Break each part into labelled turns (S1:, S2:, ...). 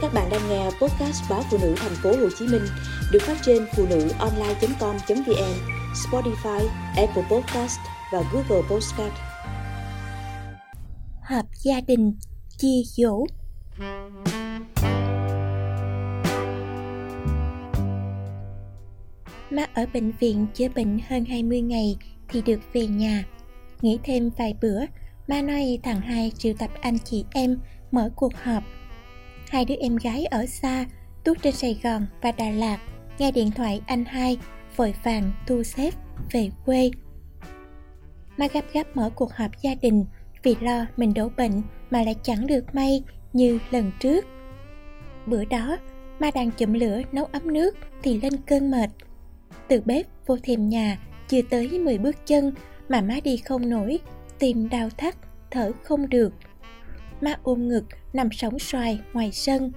S1: Các bạn đang nghe podcast báo phụ nữ thành phố Hồ Chí Minh được phát trên phụ nữ online.com.vn, Spotify, Apple Podcast và Google Podcast.
S2: Họp gia đình chia dỗ Má ở bệnh viện chữa bệnh hơn 20 ngày thì được về nhà. Nghỉ thêm vài bữa, Ma nói thằng hai triệu tập anh chị em mở cuộc họp hai đứa em gái ở xa, tuốt trên sài gòn và đà lạt, nghe điện thoại anh hai, vội vàng thu xếp về quê. Má gấp gáp mở cuộc họp gia đình vì lo mình đổ bệnh mà lại chẳng được may như lần trước. Bữa đó ma đang chụm lửa nấu ấm nước thì lên cơn mệt. Từ bếp vô thềm nhà, chưa tới 10 bước chân mà má đi không nổi, tim đau thắt, thở không được má ôm ngực, nằm sóng xoài ngoài sân.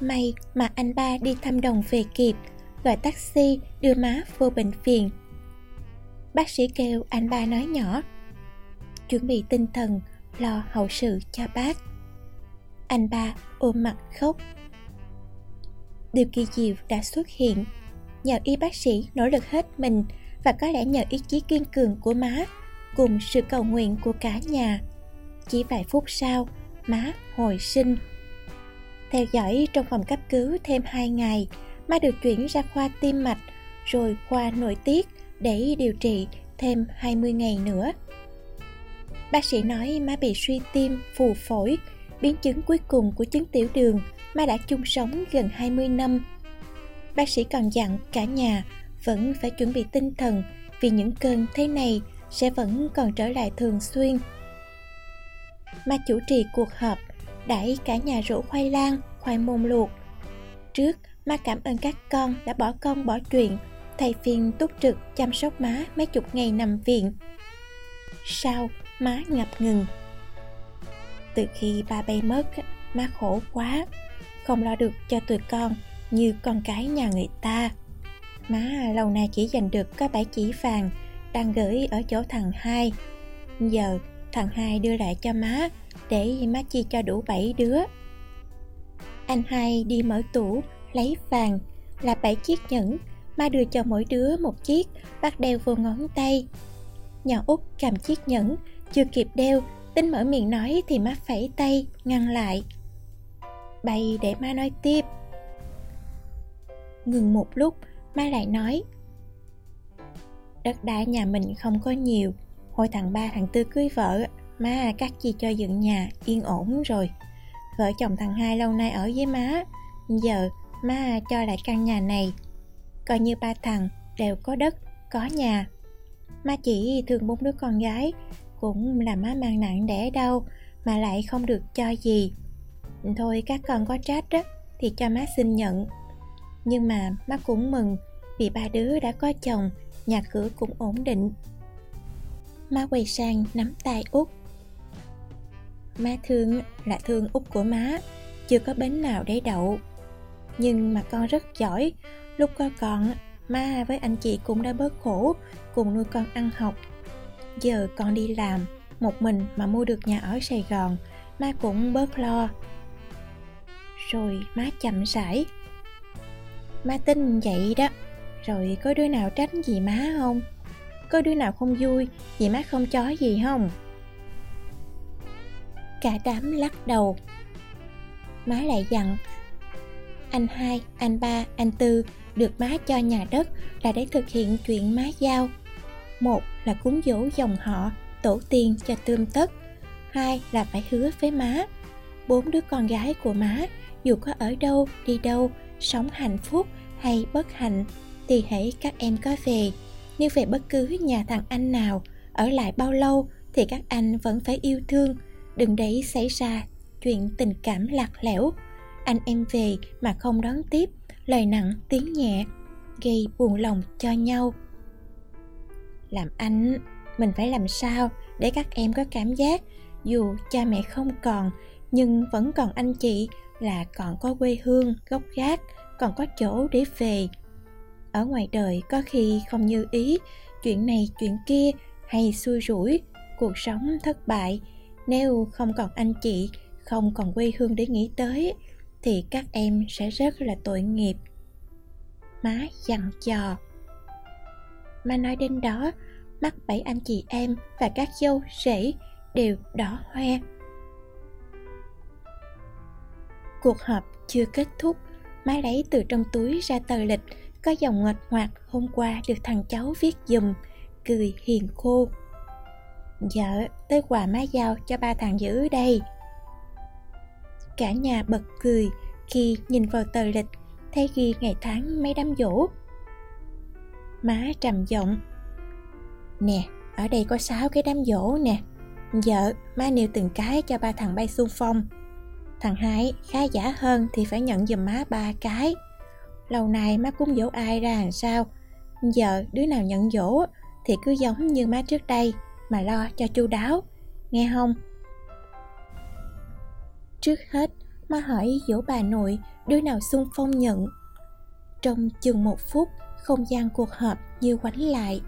S2: May mà anh ba đi thăm đồng về kịp, gọi taxi đưa má vô bệnh viện. Bác sĩ kêu anh ba nói nhỏ, chuẩn bị tinh thần, lo hậu sự cho bác. Anh ba ôm mặt khóc. Điều kỳ diệu đã xuất hiện, nhờ y bác sĩ nỗ lực hết mình và có lẽ nhờ ý chí kiên cường của má cùng sự cầu nguyện của cả nhà. Chỉ vài phút sau má hồi sinh. Theo dõi trong phòng cấp cứu thêm 2 ngày, má được chuyển ra khoa tim mạch rồi khoa nội tiết để điều trị thêm 20 ngày nữa. Bác sĩ nói má bị suy tim, phù phổi, biến chứng cuối cùng của chứng tiểu đường, má đã chung sống gần 20 năm. Bác sĩ còn dặn cả nhà vẫn phải chuẩn bị tinh thần vì những cơn thế này sẽ vẫn còn trở lại thường xuyên mà chủ trì cuộc họp đẩy cả nhà rủ khoai lang, khoai môn luộc. Trước, má cảm ơn các con đã bỏ công bỏ chuyện, thầy phiên túc trực chăm sóc má mấy chục ngày nằm viện. Sau, má ngập ngừng. Từ khi ba bay mất, má khổ quá, không lo được cho tụi con như con cái nhà người ta. Má lâu nay chỉ giành được có bảy chỉ vàng đang gửi ở chỗ thằng hai. Giờ thằng hai đưa lại cho má, để má chia cho đủ bảy đứa. Anh hai đi mở tủ, lấy vàng, là bảy chiếc nhẫn. Má đưa cho mỗi đứa một chiếc, bắt đeo vô ngón tay. Nhỏ út cầm chiếc nhẫn, chưa kịp đeo, tính mở miệng nói thì má phẩy tay, ngăn lại. Bày để má nói tiếp. Ngừng một lúc, má lại nói, đất đai nhà mình không có nhiều hồi thằng ba thằng tư cưới vợ, má cắt chi cho dựng nhà, yên ổn rồi. Vợ chồng thằng hai lâu nay ở với má, giờ má cho lại căn nhà này. Coi như ba thằng đều có đất, có nhà. Má chỉ thương bốn đứa con gái, cũng là má mang nặng đẻ đau, mà lại không được cho gì. Thôi các con có trách đó thì cho má xin nhận. Nhưng mà má cũng mừng vì ba đứa đã có chồng, nhà cửa cũng ổn định má quay sang nắm tay út. Má thương là thương út của má, chưa có bến nào để đậu. Nhưng mà con rất giỏi, lúc có con má với anh chị cũng đã bớt khổ, cùng nuôi con ăn học. Giờ con đi làm, một mình mà mua được nhà ở sài gòn má cũng bớt lo. Rồi má chậm rãi. Má tin vậy đó, rồi có đứa nào tránh gì má không? Có đứa nào không vui vì má không chó gì không? Cả đám lắc đầu. Má lại dặn, anh hai, anh ba, anh tư, được má cho nhà đất là để thực hiện chuyện má giao. Một là cúng dỗ dòng họ, tổ tiên cho tươm tất. Hai là phải hứa với má. Bốn đứa con gái của má, dù có ở đâu, đi đâu, sống hạnh phúc hay bất hạnh thì hãy các em có về nếu về bất cứ nhà thằng anh nào, ở lại bao lâu thì các anh vẫn phải yêu thương. Đừng để xảy ra chuyện tình cảm lạc lẽo. Anh em về mà không đón tiếp, lời nặng tiếng nhẹ, gây buồn lòng cho nhau. Làm anh, mình phải làm sao để các em có cảm giác dù cha mẹ không còn, nhưng vẫn còn anh chị là còn có quê hương gốc gác, còn có chỗ để về ở ngoài đời có khi không như ý, chuyện này, chuyện kia, hay xui rủi, cuộc sống thất bại. Nếu không còn anh chị, không còn quê hương để nghĩ tới, thì các em sẽ rất là tội nghiệp. Má dặn dò. Mà nói đến đó mắt bảy anh chị em và các dâu rể đều đỏ hoe. Cuộc họp chưa kết thúc, má lấy từ trong túi ra tờ lịch có dòng ngoạch ngoạc hôm qua được thằng cháu viết dùm cười hiền khô. Vợ, tới quà má giao cho ba thằng giữ đây. Cả nhà bật cười khi nhìn vào tờ lịch Thấy ghi ngày tháng mấy đám dỗ Má trầm giọng Nè, ở đây có sáu cái đám dỗ nè. Vợ, má nêu từng cái cho ba thằng bay xung phong. Thằng hai khá giả hơn thì phải nhận giùm má ba cái. Lâu nay má cúng dỗ ai ra làm sao? Giờ đứa nào nhận dỗ thì cứ giống như má trước đây, mà lo cho chu đáo. Nghe không? Trước hết, má hỏi dỗ bà nội đứa nào xung phong nhận. Trong chừng một phút, không gian cuộc họp như quánh lại.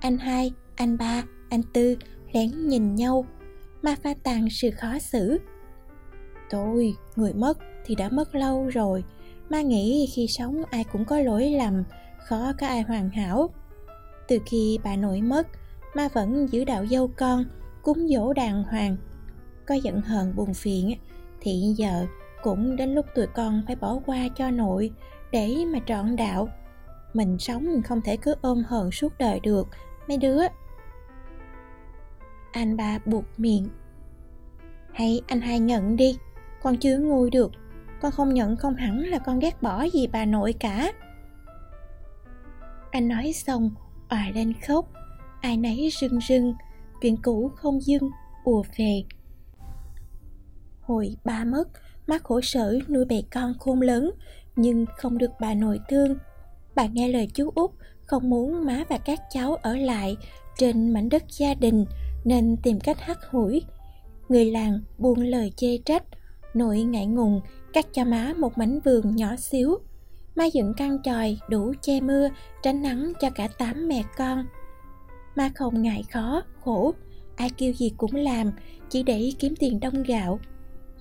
S2: Anh hai, anh ba, anh tư lén nhìn nhau. Ma pha tàn sự khó xử. Tôi, người mất thì đã mất lâu rồi ma nghĩ khi sống ai cũng có lỗi lầm, khó có ai hoàn hảo. Từ khi bà nội mất ma vẫn giữ đạo dâu con, cúng dỗ đàng hoàng. Có giận hờn buồn phiền, thì giờ cũng đến lúc tụi con phải bỏ qua cho nội để mà trọn đạo. Mình sống không thể cứ ôm hờn suốt đời được, mấy đứa. Anh ba buộc miệng. Hay anh hai nhận đi, con chưa nguôi được con không nhận không hẳn là con ghét bỏ gì bà nội cả. Anh nói xong, òa lên khóc. Ai nấy rưng rưng, chuyện cũ không dưng, ùa về. Hồi ba mất, má khổ sở nuôi bầy con khôn lớn, nhưng không được bà nội thương. Bà nghe lời chú út, không muốn má và các cháu ở lại trên mảnh đất gia đình, nên tìm cách hắt hủi. Người làng buông lời chê trách nội ngại ngùng cắt cho má một mảnh vườn nhỏ xíu. Má dựng căn tròi đủ che mưa, tránh nắng cho cả tám mẹ con. Má không ngại khó, khổ. Ai kêu gì cũng làm, chỉ để kiếm tiền đông gạo.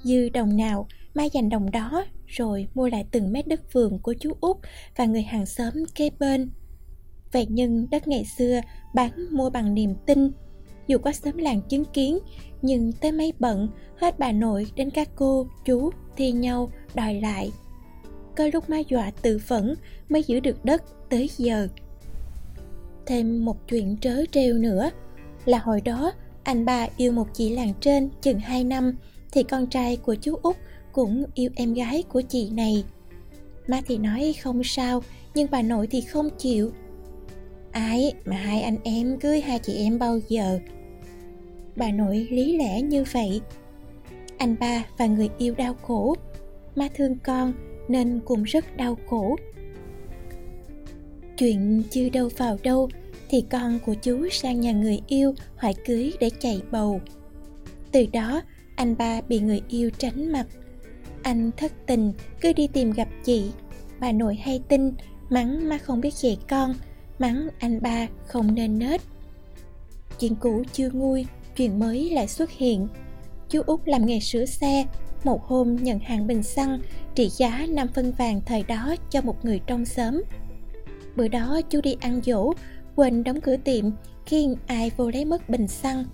S2: Dư đồng nào, má dành đồng đó, rồi mua lại từng mét đất vườn của chú út và người hàng xóm kế bên. Vậy nhưng đất ngày xưa, bán mua bằng niềm tin dù có sớm làng chứng kiến, nhưng tới mấy bận, hết bà nội đến các cô, chú thi nhau đòi lại. Có lúc ma dọa tự phẫn mới giữ được đất tới giờ. Thêm một chuyện trớ trêu nữa, là hồi đó anh ba yêu một chị làng trên chừng 2 năm, thì con trai của chú út cũng yêu em gái của chị này. Má thì nói không sao, nhưng bà nội thì không chịu. Ai mà hai anh em cưới hai chị em bao giờ? Bà nội lý lẽ như vậy. Anh ba và người yêu đau khổ. Má thương con nên cũng rất đau khổ. Chuyện chưa đâu vào đâu thì con của chú sang nhà người yêu hỏi cưới để chạy bầu. Từ đó, anh ba bị người yêu tránh mặt. Anh thất tình, cứ đi tìm gặp chị. Bà nội hay tin, mắng mà không biết dạy con, mắng anh ba không nên nết. Chuyện cũ chưa nguôi chuyện mới lại xuất hiện. Chú út làm nghề sửa xe, một hôm nhận hàng bình xăng, trị giá 5 phân vàng thời đó cho một người trong xóm. Bữa đó chú đi ăn dỗ, quên đóng cửa tiệm, khi ai vô lấy mất bình xăng.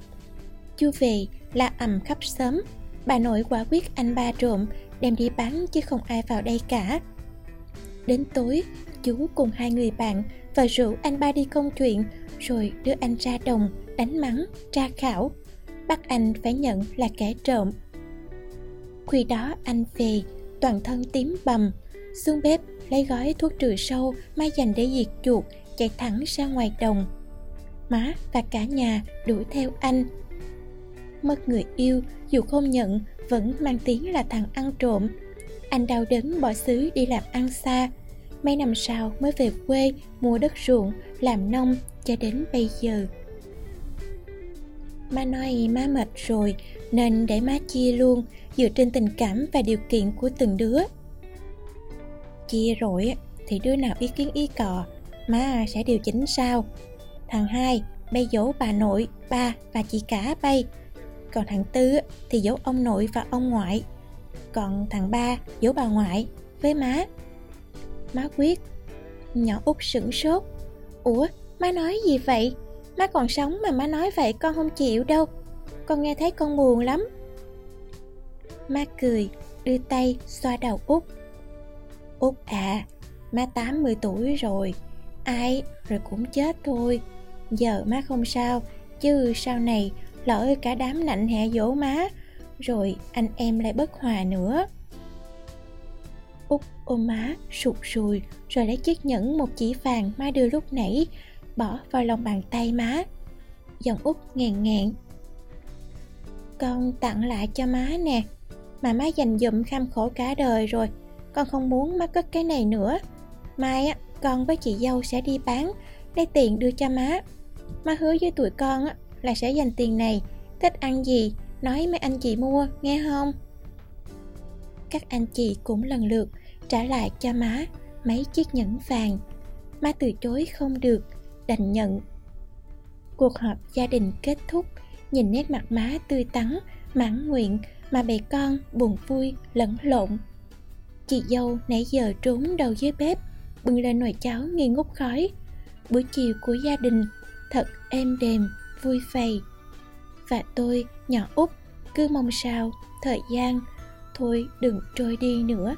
S2: Chú về, la ầm khắp xóm. Bà nội quả quyết anh ba trộm, đem đi bán chứ không ai vào đây cả. Đến tối chú cùng hai người bạn và rủ anh ba đi công chuyện, rồi đưa anh ra đồng, đánh mắng, tra khảo. Bắt anh phải nhận là kẻ trộm. Khi đó anh về, toàn thân tím bầm. Xuống bếp, lấy gói thuốc trừ sâu mai dành để diệt chuột, chạy thẳng ra ngoài đồng. Má và cả nhà đuổi theo anh. Mất người yêu, dù không nhận, vẫn mang tiếng là thằng ăn trộm. Anh đau đớn bỏ xứ đi làm ăn xa mấy năm sau mới về quê mua đất ruộng, làm nông cho đến bây giờ. Má nói má mệt rồi, nên để má chia luôn, dựa trên tình cảm và điều kiện của từng đứa. Chia rồi thì đứa nào ý kiến ý cò má sẽ điều chỉnh sao. thằng hai bay dỗ bà nội, ba và chị cả bay. Còn thằng tư thì dỗ ông nội và ông ngoại. Còn thằng ba dỗ bà ngoại với má má quyết. Nhỏ út sửng sốt. Ủa, má nói gì vậy? Má còn sống mà má nói vậy con không chịu đâu. Con nghe thấy con buồn lắm. Má cười, đưa tay xoa đầu út. Út à má 80 tuổi rồi. Ai, rồi cũng chết thôi. Giờ má không sao, chứ sau này lỡ cả đám nạnh hẹ dỗ má, rồi anh em lại bất hòa nữa út ôm má, sụt sùi, rồi lấy chiếc nhẫn một chỉ vàng má đưa lúc nãy, bỏ vào lòng bàn tay má. Giọng út ngàn ngạn con tặng lại cho má nè. Mà má dành dụm kham khổ cả đời rồi. Con không muốn má cất cái này nữa. Mai á, con với chị dâu sẽ đi bán, lấy tiền đưa cho má. Má hứa với tụi con á, là sẽ dành tiền này. Thích ăn gì, nói mấy anh chị mua, nghe không? Các anh chị cũng lần lượt trả lại cho má mấy chiếc nhẫn vàng. Má từ chối không được, đành nhận. Cuộc họp gia đình kết thúc, nhìn nét mặt má tươi tắn, mãn nguyện mà bè con buồn vui, lẫn lộn. Chị dâu nãy giờ trốn đầu dưới bếp, bưng lên nồi cháo nghi ngút khói. Buổi chiều của gia đình, thật êm đềm, vui phầy. Và tôi, nhỏ út, cứ mong sao thời gian thôi đừng trôi đi nữa.